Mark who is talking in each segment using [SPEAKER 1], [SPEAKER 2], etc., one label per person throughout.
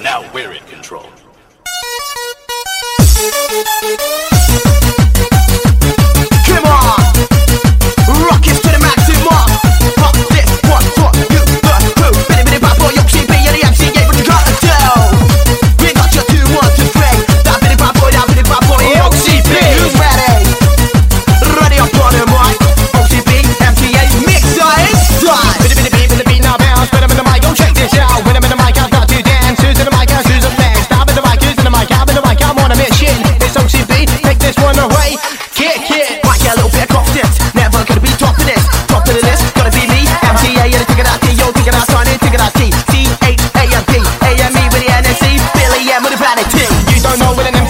[SPEAKER 1] Now we're in control.
[SPEAKER 2] vanity.
[SPEAKER 3] You don't know when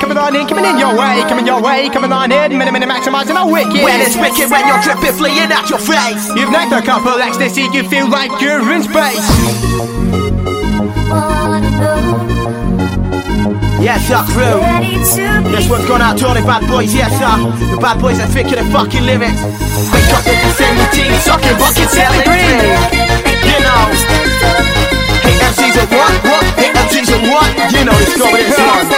[SPEAKER 3] coming on in, coming in your way, coming your way, coming on in, minute, minute, maximizing my wicked.
[SPEAKER 2] When it's wicked, when you're dripping, fleeing out your face.
[SPEAKER 3] You've knocked a couple ecstasy, you feel like you're in space.
[SPEAKER 2] Yes, sir, crew. This one's gone out to all the bad boys, yes, sir. The bad boys are thinking of fucking lyrics. They got the vicinity, sucking buckets, selling green. You know. Hey, MCs are what, what? Hey, MCs are what? You know
[SPEAKER 3] it's going with.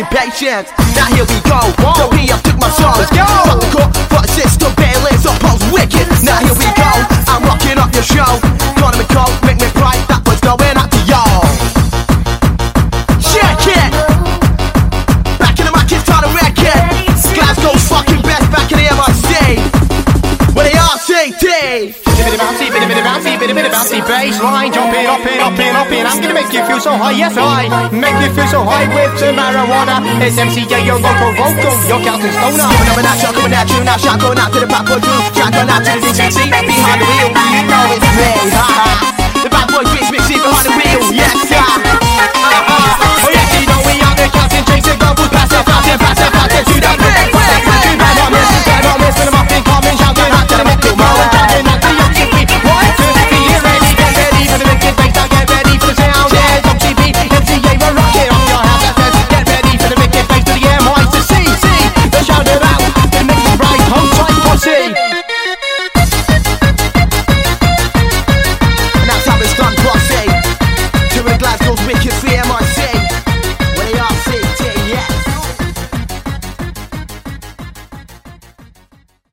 [SPEAKER 3] fucking
[SPEAKER 2] patience. Now here we go. Whoa. The PF took my soul.
[SPEAKER 3] Let's go.
[SPEAKER 2] bit about the
[SPEAKER 3] bass line. Jumping up and up up I'm gonna make you feel so high. Yes, I make you feel so high with the marijuana. It's MCJ, your local vocal, your Calvin Stoner.
[SPEAKER 2] Coming up and out, shot coming at you. Now shot going out to the pop or two. Shot going out to the DJC. Behind the wheel, we know it's very high.